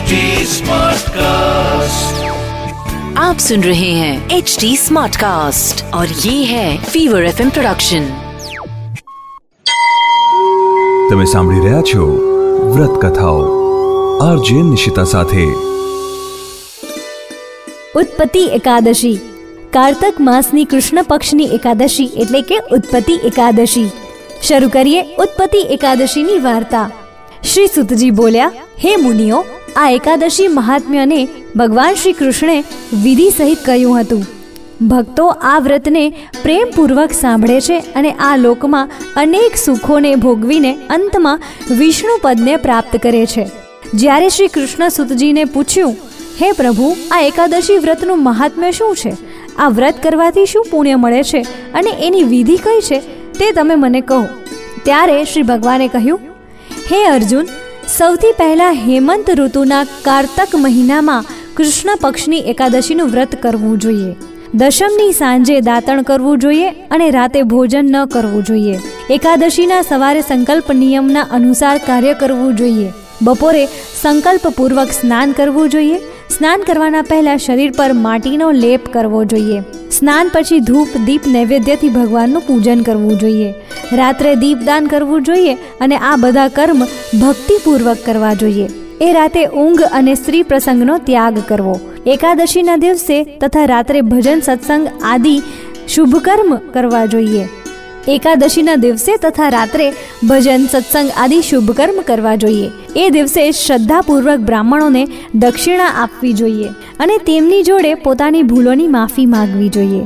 HD Smartcast. आप सुन रहे हैं एच डी स्मार्ट कास्ट और ये है फीवर एफ प्रोडक्शन તમે સાંભળી રહ્યા છો વ્રત કથાઓ આરજે નિશિતા સાથે ઉત્પત્તિ એકાદશી કારતક માસની કૃષ્ણ પક્ષની એકાદશી એટલે કે ઉત્પત્તિ એકાદશી શરૂ કરીએ ઉત્પત્તિ એકાદશીની વાર્તા શ્રી સુતજી બોલ્યા હે મુનિઓ આ એકાદશી મહાત્મ્યને ભગવાન શ્રી કૃષ્ણે વિધિ સહિત કહ્યું હતું. ભક્તો આ વ્રતને પ્રેમપૂર્વક સાંભળે છે અને આ લોકમાં અનેક સુખોને ભોગવીને અંતમાં વિષ્ણુ પદને પ્રાપ્ત કરે છે. જ્યારે શ્રી કૃષ્ણ સુતજીને પૂછ્યું, હે પ્રભુ, આ એકાદશી વ્રતનું મહાત્મ્ય શું છે? આ વ્રત કરવાથી શું પુણ્ય મળે છે અને એની વિધિ કઈ છે? તે તમે મને કહો. ત્યારે શ્રી ભગવાને કહ્યું, હે અર્જુન સૌથી પહેલા હેમંત ઋતુના કારતક મહિનામાં કૃષ્ણ પક્ષની એકાદશીનું વ્રત કરવું જોઈએ. દશમની સાંજે દાતણ કરવું જોઈએ અને રાતે ભોજન ન કરવું જોઈએ. એકાદશીના સવારે સંકલ્પ નિયમના અનુસાર કાર્ય કરવું જોઈએ. બપોરે સંકલ્પપૂર્વક સ્નાન કરવું જોઈએ. સ્નાન કરવાના પહેલા શરીર પર માટીનો લેપ કરવો જોઈએ. સ્નાન પછી ધૂપ, દીપ, નૈવેદ્યથી ભગવાનનું પૂજન કરવું જોઈએ. રાત્રે દીપદાન કરવું જોઈએ અને આ બધા કર્મ ભક્તિપૂર્વક કરવા જોઈએ. એ રાતે ઊંઘ અને સ્ત્રી પ્રસંગનો ત્યાગ કરવો. એકાદશીના દિવસે તથા રાત્રે ભજન, સત્સંગ આદિ શુભ કર્મ કરવા જોઈએ. એકાદશીના દિવસે તથા રાત્રે ભજન, સત્સંગ આદિ શુભ કર્મ કરવા જોઈએ. એ દિવસે શ્રદ્ધાપૂર્વક બ્રાહ્મણોને દક્ષિણા આપવી જોઈએ અને તેમની જોડે પોતાની ભૂલોની માફી માગવી જોઈએ.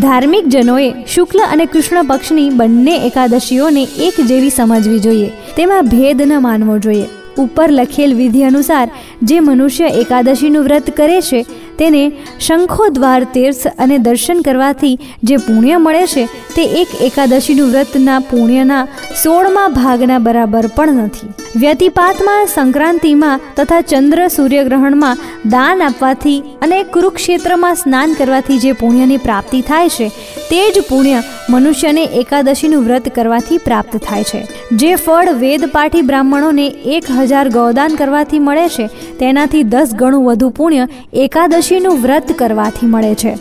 ધાર્મિક જનોએ શુક્લ અને કૃષ્ણ પક્ષની બંને એકાદશીઓને એક જેવી સમજવી જોઈએ. તેમાં ભેદ ન માનવો જોઈએ. ઉપર લખેલ વિધિ અનુસાર જે મનુષ્ય એકાદશીનું વ્રત કરે છે તેને શંખોદ્વાર તીર્થ અને દર્શન કરવાથી જે પુણ્ય મળે છે, તે એક એકાદશીનું વ્રતના પુણ્યના સોળમા ભાગના બરાબર પણ નથી. વ્યતિપાતમાં, સંક્રાંતિમાં તથા ચંદ્ર સૂર્યગ્રહણમાં દાન આપવાથી અને કુરુક્ષેત્રમાં સ્નાન કરવાથી જે પુણ્યની પ્રાપ્તિ થાય છે, તે જ પુણ્ય મનુષ્યને એકાદશીનું વ્રત કરવાથી પ્રાપ્ત થાય છે. જે ફળ વેદપાઠી બ્રાહ્મણોને એક હજાર ગૌદાન કરવાથી મળે છે, તેનાથી દસ ગણું વધુ પુણ્ય એકાદશીનું વ્રત કરવાથી મળે છે.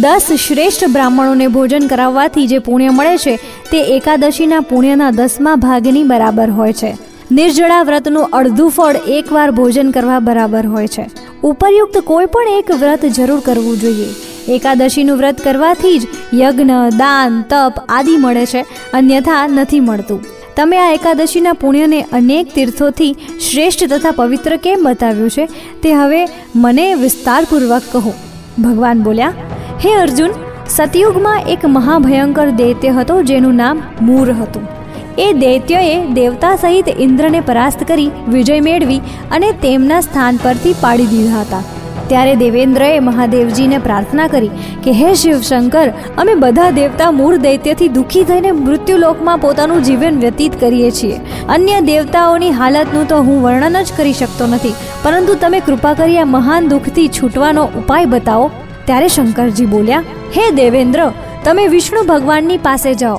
દસ શ્રેષ્ઠ બ્રાહ્મણોને ભોજન કરાવવાથી જે પુણ્ય મળે છે, તે એકાદશીના પુણ્યના દસમા ભાગની બરાબર હોય છે. નિર્જળા વ્રતનું અડધું ફળ એકવાર ભોજન કરવા બરાબર હોય છે. ઉપરયુક્ત કોઈ પણ એક વ્રત જરૂર કરવું જોઈએ. એકાદશીનું વ્રત કરવાથી જ યજ્ઞ, દાન, તપ આદિ મળે છે, અન્યથા નથી મળતું. તમે આ એકાદશીના પુણ્યને અનેક તીર્થોથી શ્રેષ્ઠ તથા પવિત્ર કેમ બતાવ્યું છે? તે હવે મને વિસ્તારપૂર્વક કહો. ભગવાન બોલ્યા, હે અર્જુન, સતયુગમાં એક મહાભયંકર દૈત્ય હતો જેનું નામ મૂર હતું. એ દૈત્યએ દેવતા સહિત ઇન્દ્રને પરાસ્ત કરી વિજય મેળવી અને તેમના સ્થાન પરથી પાડી દીધા હતા. ત્યારે દેવેન્દ્રએ મહાદેવજીને પ્રાર્થના કરી કે હે શિવશંકર, અમે બધા દેવતા મૂળ દૈત્યથી દુઃખી થઈને મૃત્યુલોકમાં પોતાનું જીવન વ્યતીત કરીએ છીએ. અન્ય દેવતાઓની હાલતનું તો હું વર્ણન જ કરી શકતો નથી, પરંતુ તમે કૃપા કરી આ મહાન દુઃખથી છૂટવાનો ઉપાય બતાવો. ત્યારે શંકરજી બોલ્યા, હે દેવેન્દ્ર, તમે વિષ્ણુ ભગવાનની પાસે જાઓ.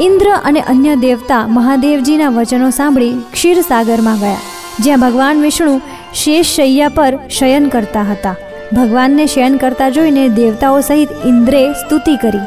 ઇન્દ્ર અને અન્ય દેવતા મહાદેવજીના વચનો સાંભળી ક્ષીરસાગરમાં ગયા. જ્યાં ભગવાન વિષ્ણુ શેષ શૈયા પર શયન કરતા હતા. ભગવાનને શયન કરતા જોઈને દેવતાઓ સહિત ઇન્દ્રે સ્તુતિ કરી.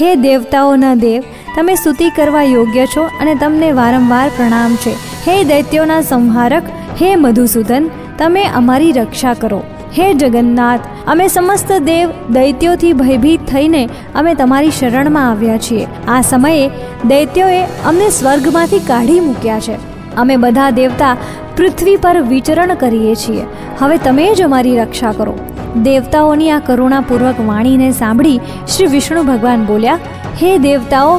હે દેવતાઓના દેવ, તમે સ્તુતિ કરવા યોગ્ય છો અને તમને વારંવાર પ્રણામ છે. હે દૈત્યોના સંહારક, હે મધુસૂદન, તમે અમારી રક્ષા કરો. હે જગન્નાથ, અમે સમસ્ત દેવ દૈત્યોથી ભયભીત થઈને અમે તમારી શરણમાં આવ્યા છીએ. આ સમયે દૈત્યોએ અમને સ્વર્ગમાંથી કાઢી મૂક્યા છે. અમે બધા દેવતા પૃથ્વી પર વિચરણ કરીએ છીએ. હવે તમે જ અમારી રક્ષા કરો. દેવતાઓની આ કરુણાપૂર્વક વાણીને સાંભળી શ્રી વિષ્ણુ ભગવાન બોલ્યા, હે દેવતાઓ,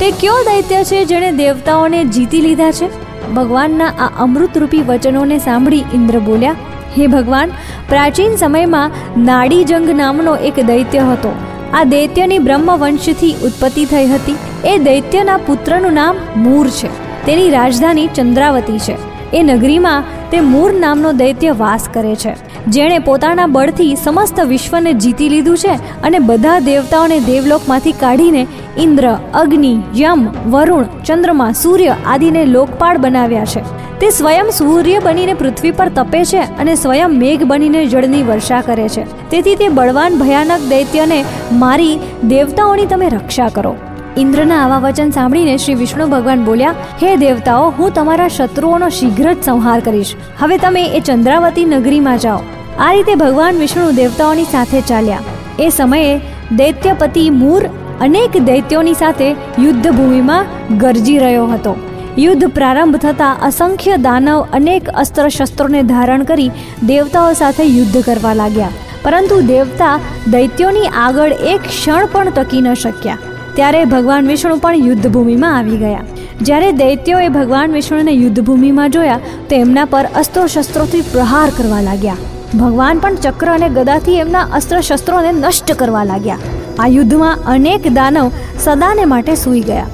તે કયો દૈત્ય છે જેણે દેવતાઓને જીતી લીધા છે? ભગવાનના આ અમૃતરૂપી વચનોને સાંભળી ઇન્દ્ર બોલ્યા, હે ભગવાન, પ્રાચીન સમયમાં નાડીજંગ નામનો એક દૈત્ય હતો. આ દૈત્યની બ્રહ્મવંશથી ઉત્પત્તિ થઈ હતી. એ દૈત્યના પુત્રનું નામ મૂર છે. તેની રાજધાની ચંદ્રાવતી છે. એ નગરીમાં તે મૂર નામનો દૈત્ય વાસ કરે છે. જેણે પોતાના બળથી સમસ્ત વિશ્વને જીતી લીધું છે અને બધા દેવતાઓને દેવલોકમાંથી કાઢીને ઇન્દ્ર, અગ્નિ, યમ, વરુણ, ચંદ્રમા, સૂર્ય આદિને લોકપાળ બનાવ્યા છે. તે સ્વયં સૂર્ય બનીને પૃથ્વી પર તપે છે અને સ્વયં મેઘ બનીને જળની વર્ષા કરે છે. તેથી તે બળવાન ભયાનક દૈત્યને મારી દેવતાઓની તમે રક્ષા કરો. ઇન્દ્રના આવા વચન સાંભળીને શ્રી વિષ્ણુ ભગવાન બોલ્યા, હે દેવતાઓ, હું તમારા શત્રુઓનો શીઘ્ર જ સંહાર કરીશ. હવે તમે એ ચંદ્રાવતી નગરીમાં જાઓ. આ રીતે ભગવાન વિષ્ણુ દેવતાઓની સાથે ચાલ્યા. એ સમયે દૈત્યપતિ મૂર અનેક દૈત્યોની સાથે યુદ્ધ ભૂમિમાં ગરજી રહ્યો હતો. યુદ્ધ પ્રારંભ થતાં અસંખ્ય દાનવ અનેક અસ્ત્ર શસ્ત્રોને ધારણ કરી દેવતાઓ સાથે યુદ્ધ કરવા લાગ્યા. પરંતુ દેવતા દૈત્યોની આગળ એક ક્ષણ પણ ટકી ન શક્યા. ત્યારે ભગવાન વિષ્ણુ પણ યુદ્ધભૂમિમાં આવી ગયા. જ્યારે દૈત્યોએ ભગવાન વિષ્ણુને યુદ્ધભૂમિમાં જોયા, તો એમના પર અસ્ત્રો શસ્ત્રોથી પ્રહાર કરવા લાગ્યા. ભગવાન પણ ચક્ર અને ગદાથી એમના અસ્ત્ર શસ્ત્રોને નષ્ટ કરવા લાગ્યા. આ યુદ્ધમાં અનેક દાનવ સદાને માટે સૂઈ ગયા.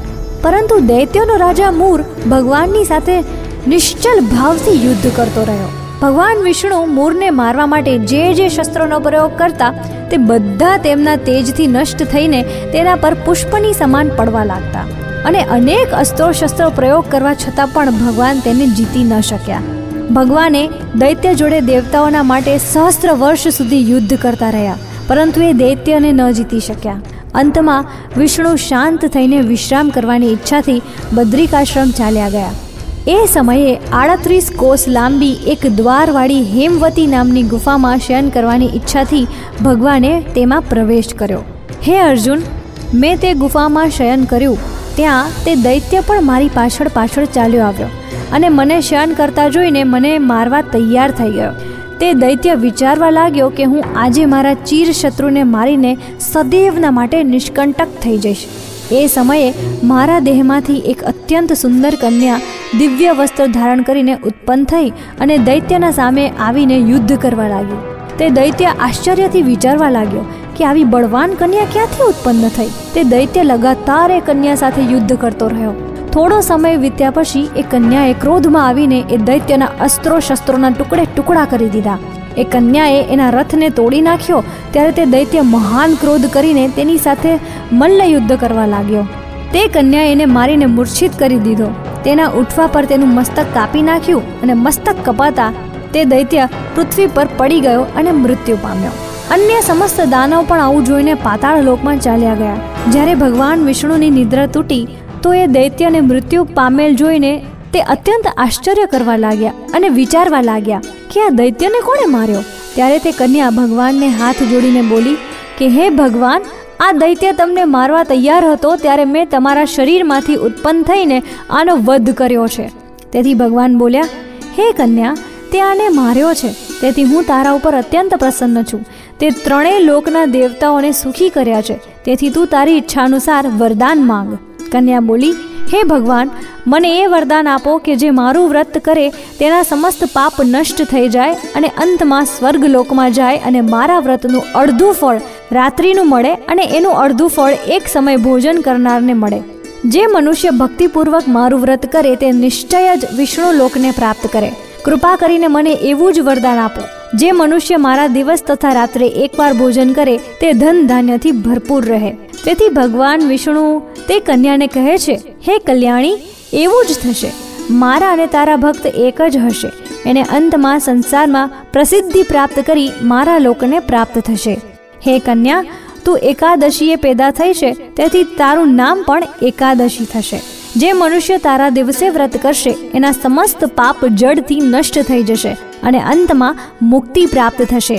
પરંતુ દૈત્યોનો રાજા મૂર ભગવાનની સાથે નિશ્ચલ ભાવથી યુદ્ધ કરતો રહ્યો. ભગવાન વિષ્ણુ મૂરને મારવા માટે જે જે શસ્ત્રોનો પ્રયોગ કરતા, તે બધા તેમના તેજથી નષ્ટ થઈને તેના પર પુષ્પની સમાન પડવા લાગતા. અને અનેક અસ્ત્રો શસ્ત્રો પ્રયોગ કરવા છતાં પણ ભગવાન તેને જીતી ન શક્યા. ભગવાને દૈત્ય જોડે દેવતાઓના માટે સહસ્ત્ર વર્ષ સુધી યુદ્ધ કરતા રહ્યા, પરંતુ એ દૈત્યને ન જીતી શક્યા. અંતમાં વિષ્ણુ શાંત થઈને વિશ્રામ કરવાની ઈચ્છાથી બદ્રિકાશ્રમ ચાલ્યા ગયા. એ સમયે આડત્રીસ કોષ લાંબી એક દ્વારવાળી હેમવતી નામની ગુફામાં શયન કરવાની ઈચ્છાથી ભગવાને તેમાં પ્રવેશ કર્યો. હે અર્જુન, મેં તે ગુફામાં શયન કર્યું. ત્યાં તે દૈત્ય પણ મારી પાછળ પાછળ ચાલ્યો આવ્યો અને મને શયન કરતા જોઈને મને મારવા તૈયાર થઈ ગયો. તે દૈત્ય વિચારવા લાગ્યો કે હું આજે મારા ચીર શત્રુને મારીને સદૈવના માટે નિષ્કંટક થઈ જઈશ. એ સમયે મારા દેહમાંથી એક અત્યંત સુંદર કન્યા દિવ્ય વસ્ત્ર ધારણ કરીને ઉત્પન્ન થઈ અને દૈત્યના સામે આવીને યુદ્ધ કરવા લાગી. તે દૈત્ય આશ્ચર્યથી વિચારવા લાગ્યો કે આવી બળવાન કન્યા ક્યાંથી ઉત્પન્ન થઈ? તે દૈત્ય લગાતાર એ કન્યા સાથે યુદ્ધ કરતો રહ્યો. થોડો સમય વીત્યા પછી એ કન્યાએ ક્રોધમાં આવીને એ દૈત્યના અસ્ત્રો શસ્ત્રોના ટુકડે ટુકડા કરી દીધા. એ કન્યાએ એના રથને તોડી નાખ્યો, ત્યારે તે દૈત્ય મહાન ક્રોધ કરીને તેની સાથે મલ્લયુદ્ધ કરવા લાગ્યો. તે કન્યાએ એને મારીને મૂર્છિત કરી દીધો. તેના ઉઠવા પર તેનું મસ્તક કાપી નાખ્યું અને મસ્તક કપાતા તે દૈત્ય પૃથ્વી પર પડી ગયો અને મૃત્યુ પામ્યો. અન્ય સમસ્ત દાનવ પણ આવું જોઈને પાતાળ લોકમાં ચાલ્યા ગયા. જ્યારે ભગવાન વિષ્ણુની નિદ્રા તૂટી, તો એ દૈત્યને મૃત્યુ પામેલ જોઈને તે અત્યંત આશ્ચર્ય કરવા લાગ્યા અને વિચારવા લાગ્યા કે આ દૈત્યને કોણે માર્યો? ત્યારે તે કન્યા ભગવાનને હાથ જોડીને બોલી કે, હે ભગવાન આ દૈત્ય તમને મારવા તૈયાર હતો ત્યારે મેં તમારા શરીરમાંથી ઉત્પન્ન થઈને આનો વધ કર્યો છે. તેથી ભગવાન બોલ્યા, હે કન્યા, તે આને માર્યો છે. તેથી હું તારા ઉપર અત્યંત પ્રસન્ન છું. તે ત્રણેય લોકના દેવતાઓને સુખી કર્યા છે. તેથી તું તારી ઈચ્છા અનુસાર વરદાન માંગ. કન્યા બોલી, હે ભગવાન, મને એ વરદાન આપો કે જે મારું વ્રત કરે તેના સમસ્ત પાપ નષ્ટ થઈ જાય અને અંતમાં સ્વર્ગ લોકમાં જાય અને મારા વ્રતનું અડધું ફળ રાત્રિનું મળે અને એનું અડધું ફળ એક સમય ભોજન કરનારને મળે. જે મનુષ્ય ભક્તિપૂર્વક મારું વ્રત કરે તે નિશ્ચય જ વિષ્ણુ લોકને પ્રાપ્ત કરે. કૃપા કરીને મને એવું જ વરદાન આપો. જે મનુષ્ય મારા દિવસ તથા રાત્રે એકવાર ભોજન કરે તે ધન ધાન્યથી ભરપૂર રહે. તેથી ભગવાન વિષ્ણુ તે કન્યાને કહે છે, હે કલ્યાણી, એવું જ થશે. મારા અને તારા ભક્ત એક જ હશે. એને અંતમાં સંસારમાં પ્રસિદ્ધિ પ્રાપ્ત કરી મારા લોકને પ્રાપ્ત થશે. હે કન્યા, તું એકાદશીએ પેદા થઈ છે તેથી તારું નામ પણ એકાદશી થશે. જે મનુષ્ય તારા દિવસે વ્રત કરશે, એના સમસ્ત પાપ જડથી નષ્ટ થઈ જશે અને અંતમાં મુક્તિ પ્રાપ્ત થશે.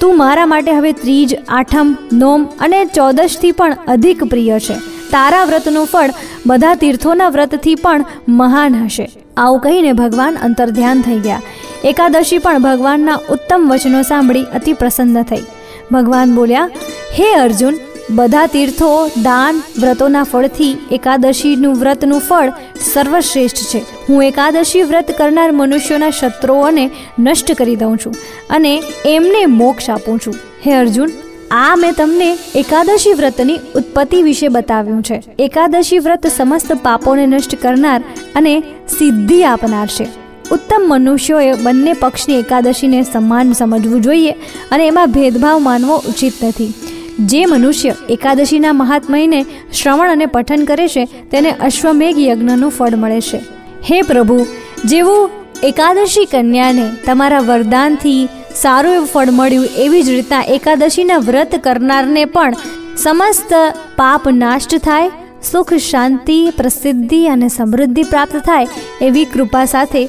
તું મારા માટે હવે ત્રીજ, આઠમ, નોમ અને ચૌદશથી પણ અધિક પ્રિય છે. તારા વ્રતનું ફળ બધા તીર્થોના વ્રતથી પણ મહાન હશે. આવું કહીને ભગવાન અંતર્ધ્યાન થઈ ગયા. એકાદશી પણ ભગવાનના ઉત્તમ વચનો સાંભળી અતિ પ્રસન્ન થઈ. ભગવાન બોલ્યા, હે અર્જુન, બધા તીર્થો, દાન, વ્રતોના ફળથી એકાદશીનું વ્રતનું ફળ સર્વશ્રેષ્ઠ છે. હું એકાદશી વ્રત કરનાર મનુષ્યોના શત્રુઓને નષ્ટ કરી દઉં છું અને એમને મોક્ષ આપું છું. હે અર્જુન, આ મેં તમને એકાદશી વ્રતની ઉત્પત્તિ વિશે બતાવ્યું છે. એકાદશી વ્રત સમસ્ત પાપોને નષ્ટ કરનાર અને સિદ્ધિ આપનાર છે. ઉત્તમ મનુષ્યોએ બંને પક્ષની એકાદશીને સમાન સમજવું જોઈએ અને એમાં ભેદભાવ માનવો ઉચિત નથી. જે મનુષ્ય એકાદશીના મહાત્મયને શ્રવણ અને પઠન કરે છે, તેને અશ્વમેઘ યજ્ઞનું ફળ મળે છે. હે પ્રભુ, જેવું એકાદશી કન્યાને તમારા વરદાનથી સારું એવું ફળ મળ્યું એવી જ રીતના એકાદશીના વ્રત કરનારને પણ સમસ્ત પાપ નાષ્ટ થાય, સુખ શાંતિ, પ્રસિદ્ધિ અને સમૃદ્ધિ પ્રાપ્ત થાય એવી કૃપા સાથે